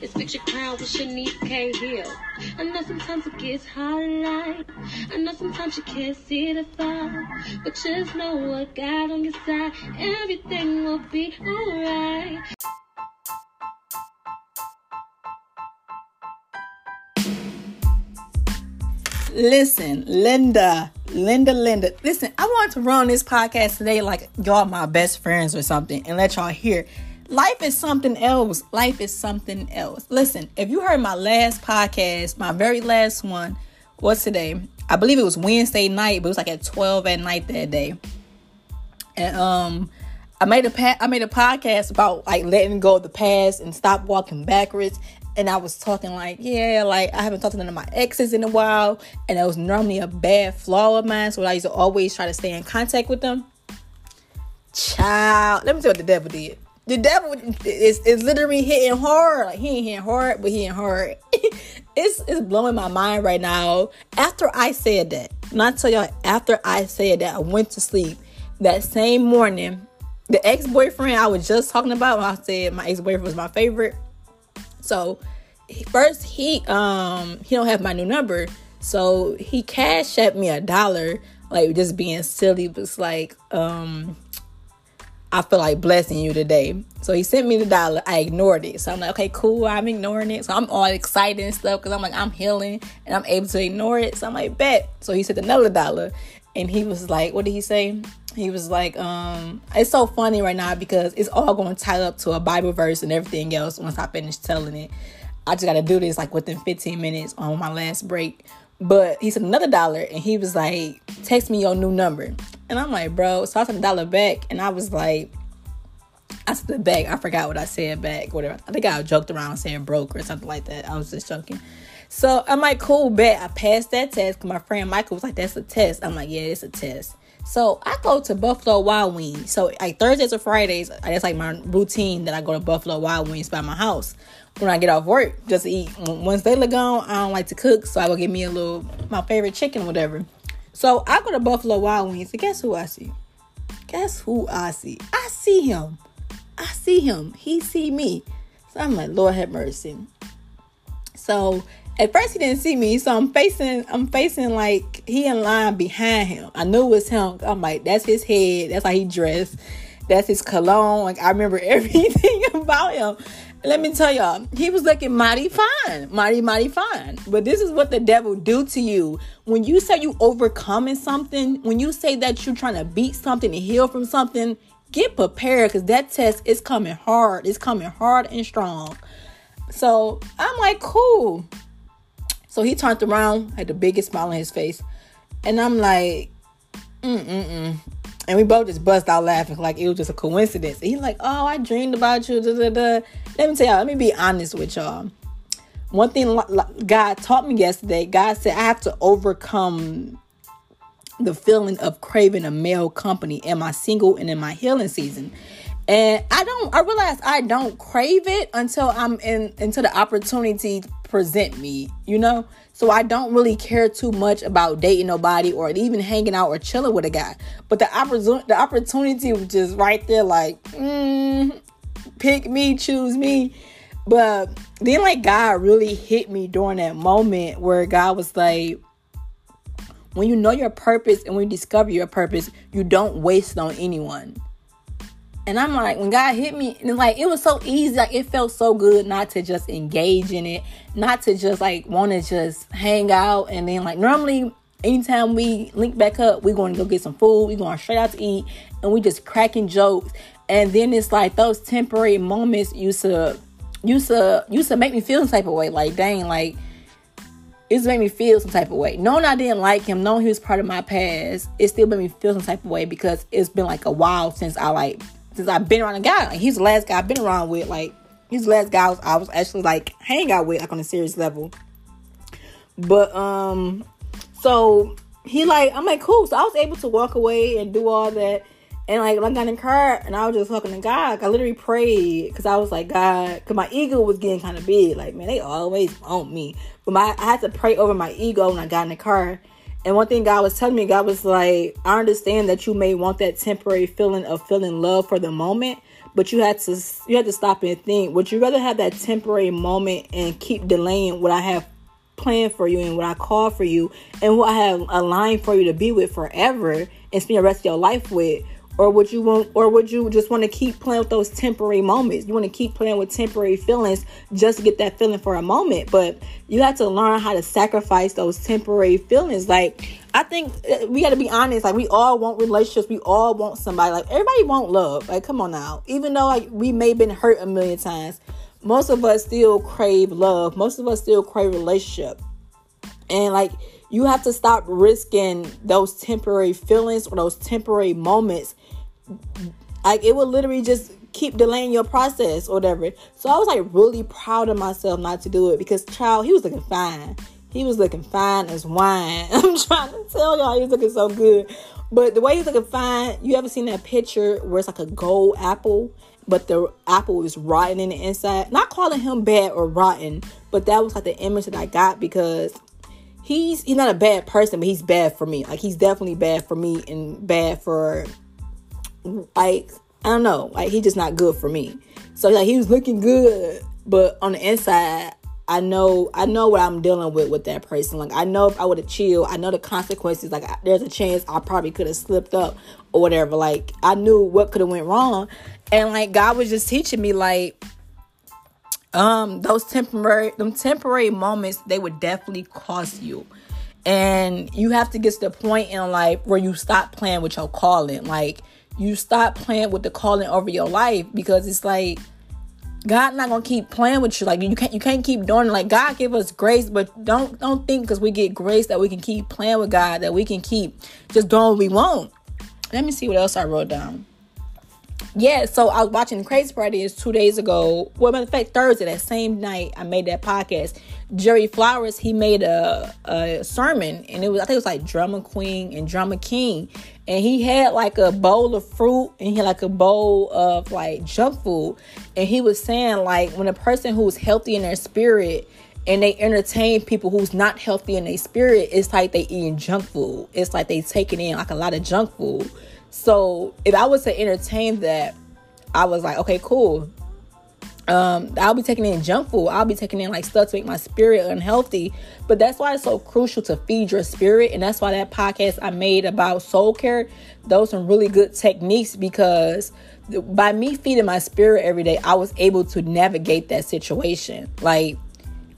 It's fix your crown with Shanice K. Hill. I know sometimes it gets hard in life. I know sometimes you can't see the far. But just know what God on your side. Everything will be alright. Listen, Linda, Linda, Linda. Listen, I want to run this podcast today like y'all my best friends or something and let y'all hear. Life is something else. Life is something else. Listen, if you heard my last podcast, my very last one, what's today? I believe it was Wednesday night, but it was like at 12 at night that day. And um I made a pa- I made a podcast about like letting go of the past and stop walking backwards and I was talking like, yeah, like I haven't talked to none of my exes in a while, and that was normally a bad flaw of mine. So I used to always try to stay in contact with them. Child, let me tell you what the devil did. The devil is, is literally hitting hard. Like he ain't hitting hard, but he hitting hard. it's it's blowing my mind right now. After I said that, and I tell y'all, after I said that, I went to sleep. That same morning, the ex-boyfriend I was just talking about, when I said my ex-boyfriend was my favorite so first he um he don't have my new number. So he cashed at me a dollar, like just being silly, was like, um, I feel like blessing you today. So he sent me the dollar. I ignored it. So I'm like, okay, cool. I'm ignoring it. So I'm all excited and stuff because I'm like, I'm healing and I'm able to ignore it. So I'm like, bet. So he sent another dollar. And he was like, what did he say? He was like, um, it's so funny right now because it's all going to tie up to a Bible verse and everything else once I finish telling it. I just got to do this like within 15 minutes on my last break. But he said another dollar and he was like, text me your new number. And I'm like, bro. So I sent a dollar back and I was like, I sent said back. I forgot what I said back. Whatever. I think I joked around saying broke or something like that. I was just joking. So I'm like, cool, bet. I passed that test my friend Michael was like, that's a test. I'm like, yeah, it's a test. So I go to Buffalo Wild Wings. So like Thursdays or Fridays, that's like my routine that I go to Buffalo Wild Wings by my house when I get off work just to eat. Once they look gone, I don't like to cook, so I go get me a little my favorite chicken whatever. So I go to Buffalo Wild Wings, and guess who I see? Guess who I see? I see him. I see him. He see me. So I'm like, Lord have mercy. So at first he didn't see me, so I'm facing I'm facing like he in line behind him. I knew it was him. I'm like, that's his head, that's how he dressed, that's his cologne. Like I remember everything about him. Let me tell y'all, he was looking mighty fine, mighty, mighty fine. But this is what the devil do to you. When you say you overcoming something, when you say that you're trying to beat something and heal from something, get prepared because that test is coming hard. It's coming hard and strong. So I'm like, cool. So he turned around, had the biggest smile on his face. And I'm like, mm mm mm. And we both just bust out laughing like it was just a coincidence. And he's like, oh, I dreamed about you. Da, da, da. Let me tell y'all, let me be honest with y'all. One thing God taught me yesterday, God said I have to overcome the feeling of craving a male company. Am I single and in my healing season? And I don't I realize I don't crave it until I'm in until the opportunity present me, you know? So I don't really care too much about dating nobody or even hanging out or chilling with a guy. But the opportunity the opportunity was just right there like, mm, pick me, choose me. But then like God really hit me during that moment where God was like when you know your purpose and when you discover your purpose, you don't waste on anyone. And I'm like, when God hit me, and like it was so easy, like it felt so good not to just engage in it, not to just like want to just hang out. And then like normally, anytime we link back up, we're going to go get some food, we're going straight out to eat, and we just cracking jokes. And then it's like those temporary moments used to used to used to make me feel some type of way. Like dang, like it just made me feel some type of way. Knowing I didn't like him, knowing he was part of my past, it still made me feel some type of way because it's been like a while since I like since I've been around a guy. Like he's the last guy I've been around with. Like he's the last guy I was, I was actually like hang out with like on a serious level. But um, so he like, I'm like, cool. So I was able to walk away and do all that. And like, I got in the car and I was just talking to God. I literally prayed because I was like, God, because my ego was getting kind of big. Like, man, they always want me. But my, I had to pray over my ego when I got in the car. And one thing God was telling me, God was like, I understand that you may want that temporary feeling of feeling love for the moment, but you had to you had to stop and think. Would you rather have that temporary moment and keep delaying what I have planned for you and what I call for you and what I have aligned for you to be with forever and spend the rest of your life with? Or would you want or would you just want to keep playing with those temporary moments? You want to keep playing with temporary feelings just to get that feeling for a moment. But you have to learn how to sacrifice those temporary feelings. Like I think uh, we got to be honest. Like we all want relationships. We all want somebody. Like everybody want love. Like come on now. Even though like we may have been hurt a million times, most of us still crave love. Most of us still crave relationship. And like you have to stop risking those temporary feelings or those temporary moments like it will literally just keep delaying your process or whatever. So I was like really proud of myself not to do it because child, he was looking fine. He was looking fine as wine. I'm trying to tell y'all he was looking so good. But the way he's looking fine, you ever seen that picture where it's like a gold apple, but the apple is rotten in the inside? Not calling him bad or rotten, but that was like the image that I got because he's he's not a bad person, but he's bad for me. Like he's definitely bad for me and bad for like I don't know, like he's just not good for me. So like he was looking good, but on the inside, I know I know what I'm dealing with with that person. Like I know if I would have chilled, I know the consequences. Like there's a chance I probably could have slipped up or whatever. Like I knew what could have went wrong, and like God was just teaching me like um those temporary them temporary moments they would definitely cost you and you have to get to the point in life where you stop playing with your calling like you stop playing with the calling over your life because it's like God not gonna keep playing with you. Like you can't you can't keep doing it. Like God give us grace, but don't don't think because we get grace that we can keep playing with God, that we can keep just doing what we want. Let me see what else I wrote down yeah, so I was watching Crazy Party two days ago. Well, matter of fact, Thursday, that same night I made that podcast. Jerry Flowers, he made a, a sermon, and it was I think it was like Drama Queen and Drama King, and he had like a bowl of fruit and he had like a bowl of like junk food, and he was saying like when a person who's healthy in their spirit and they entertain people who's not healthy in their spirit, it's like they eating junk food. It's like they taking in like a lot of junk food. So if I was to entertain that, I was like, okay, cool. Um, I'll be taking in junk food. I'll be taking in like stuff to make my spirit unhealthy. But that's why it's so crucial to feed your spirit. And that's why that podcast I made about soul care, those some really good techniques because by me feeding my spirit every day, I was able to navigate that situation. Like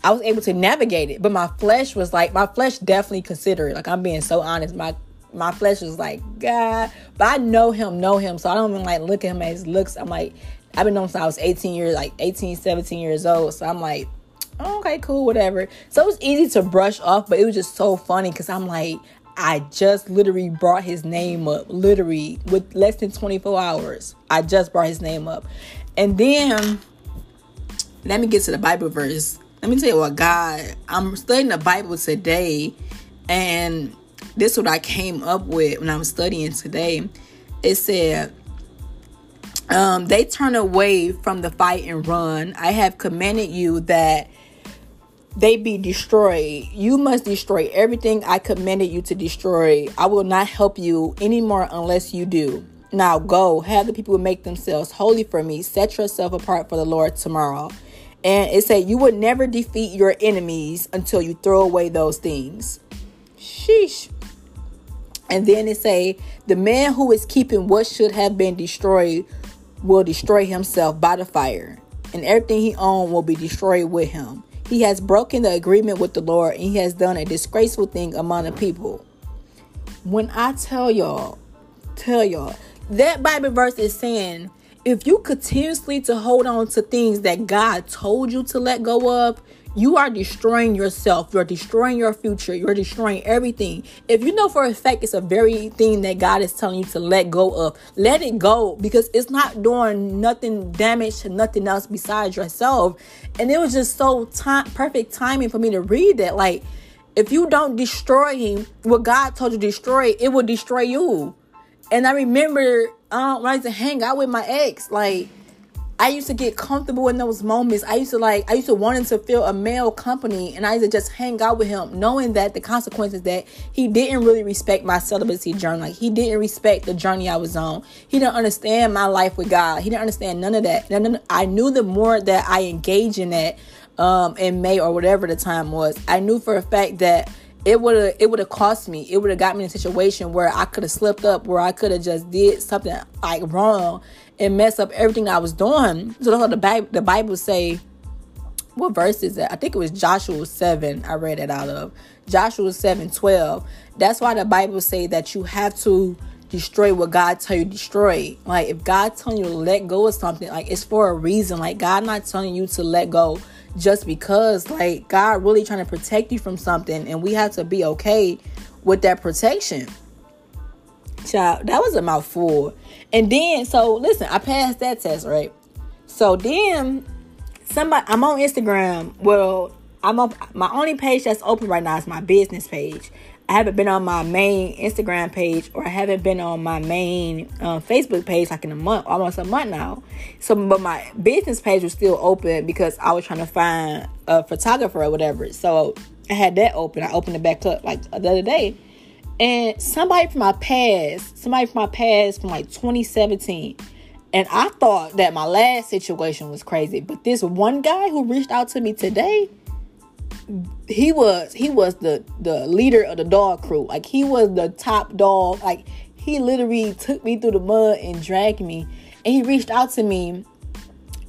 I was able to navigate it, but my flesh was like my flesh definitely considered. Like I'm being so honest, my my flesh was like, God, but I know him, know him, so I don't even like look at him as looks. I'm like, I've been known since I was 18 years, like 18, 17 years old. So I'm like, oh, okay, cool, whatever. So it was easy to brush off, but it was just so funny because I'm like, I just literally brought his name up, literally with less than 24 hours. I just brought his name up. And then let me get to the Bible verse. Let me tell you what God, I'm studying the Bible today, and this is what I came up with when I was studying today. It said, um, they turn away from the fight and run. I have commanded you that they be destroyed. You must destroy everything I commanded you to destroy. I will not help you anymore unless you do. Now go, have the people make themselves holy for me. Set yourself apart for the Lord tomorrow. And it said, You will never defeat your enemies until you throw away those things. Sheesh. And then it say, the man who is keeping what should have been destroyed will destroy himself by the fire, and everything he owned will be destroyed with him. He has broken the agreement with the Lord, and he has done a disgraceful thing among the people. When I tell y'all, tell y'all, that Bible verse is saying, if you continuously to hold on to things that God told you to let go of, you are destroying yourself. You're destroying your future. You're destroying everything. If you know for a fact it's a very thing that God is telling you to let go of, let it go because it's not doing nothing damage to nothing else besides yourself. And it was just so time perfect timing for me to read that. Like if you don't destroy him, what God told you to destroy, it will destroy you. And I remember um, when I used to hang out with my ex, like I used to get comfortable in those moments. I used to like I used to want him to feel a male company and I used to just hang out with him, knowing that the consequences that he didn't really respect my celibacy journey. Like he didn't respect the journey I was on. He didn't understand my life with God. He didn't understand none of that. And I knew the more that I engaged in that um in May or whatever the time was, I knew for a fact that it would have it would have cost me. It would have got me in a situation where I could have slipped up, where I could have just did something like wrong and mess up everything I was doing. So the Bible, the Bible say. What verse is that? I think it was Joshua 7. I read it out of Joshua 7 12. That's why the Bible say that you have to destroy what God tell you to destroy. Like if God telling you to let go of something, like it's for a reason. Like God not telling you to let go just because. Like God really trying to protect you from something, and we have to be okay with that protection. Child, that was a mouthful. And then, so listen, I passed that test, right? So then, somebody, I'm on Instagram. Well, I'm up. My only page that's open right now is my business page. I haven't been on my main Instagram page or I haven't been on my main uh, Facebook page like in a month, almost a month now. So, but my business page was still open because I was trying to find a photographer or whatever. So I had that open. I opened it back up like the other day. And somebody from my past, somebody from my past from like 2017. And I thought that my last situation was crazy. But this one guy who reached out to me today, he was he was the the leader of the dog crew. Like he was the top dog. Like he literally took me through the mud and dragged me. And he reached out to me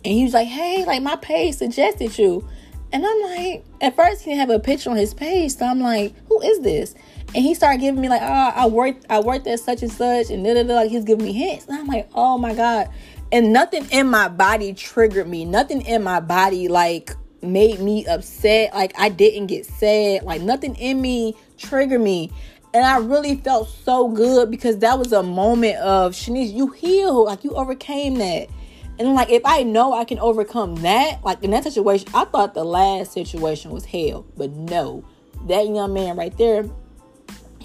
and he was like, Hey, like my page suggested you. And I'm like, at first he didn't have a picture on his page, so I'm like, who is this? And he started giving me like, oh, I worked, I worked at such and such, and da, da, like he's giving me hints. And I'm like, oh my god. And nothing in my body triggered me. Nothing in my body like made me upset. Like I didn't get sad. Like nothing in me triggered me. And I really felt so good because that was a moment of Shanice, you healed. Like you overcame that. And like if I know I can overcome that, like in that situation, I thought the last situation was hell. But no, that young man right there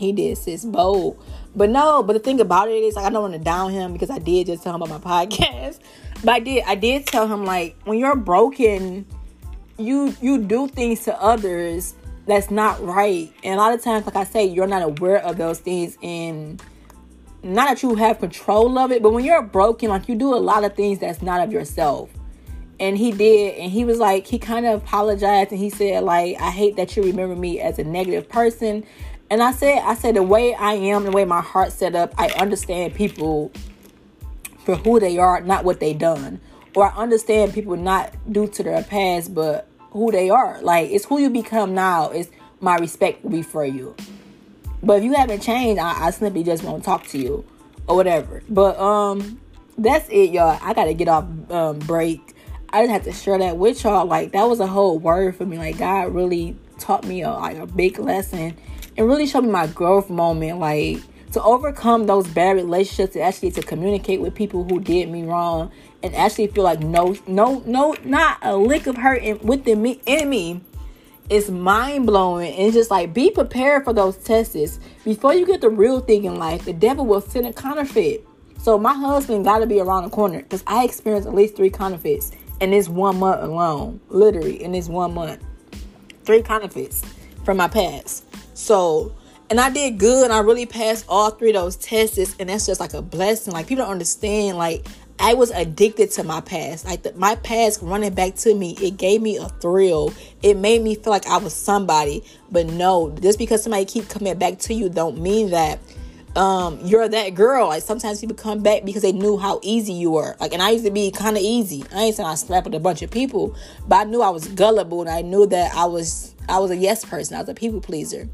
he did sis bold. But no, but the thing about it is like I don't want to down him because I did just tell him about my podcast. But I did I did tell him like when you're broken, you you do things to others that's not right. And a lot of times, like I say, you're not aware of those things and not that you have control of it, but when you're broken, like you do a lot of things that's not of yourself. And he did, and he was like, he kind of apologized and he said, like, I hate that you remember me as a negative person and I said, I said the way I am, the way my heart set up, I understand people for who they are, not what they done. Or I understand people not due to their past, but who they are. Like it's who you become now. It's my respect will be for you. But if you haven't changed, I, I simply just won't talk to you or whatever. But um, that's it, y'all. I gotta get off um break. I just had to share that with y'all. Like that was a whole word for me. Like God really taught me a, like a big lesson and really showed me my growth moment. Like to overcome those bad relationships, to actually to communicate with people who did me wrong, and actually feel like no, no, no, not a lick of hurt in, within me in me. It's mind blowing and just like be prepared for those tests before you get the real thing in life. The devil will send a counterfeit. So my husband got to be around the corner because I experienced at least three counterfeits in this one month alone. Literally in this one month, three counterfeits from my past. So, and I did good. I really passed all three of those tests, and that's just like a blessing. Like people don't understand. Like I was addicted to my past. Like the, my past running back to me, it gave me a thrill. It made me feel like I was somebody. But no, just because somebody keep coming back to you, don't mean that um you're that girl. Like sometimes people come back because they knew how easy you were. Like and I used to be kind of easy. I ain't saying I slept with a bunch of people, but I knew I was gullible and I knew that I was I was a yes person. I was a people pleaser.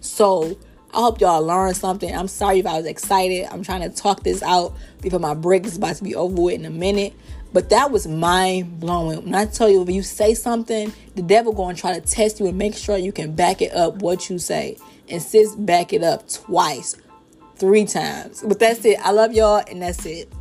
So I hope y'all learned something. I'm sorry if I was excited. I'm trying to talk this out before my break is about to be over with in a minute. But that was mind blowing. When I tell you, if you say something, the devil to try to test you and make sure you can back it up what you say. And sis, back it up twice, three times. But that's it. I love y'all, and that's it.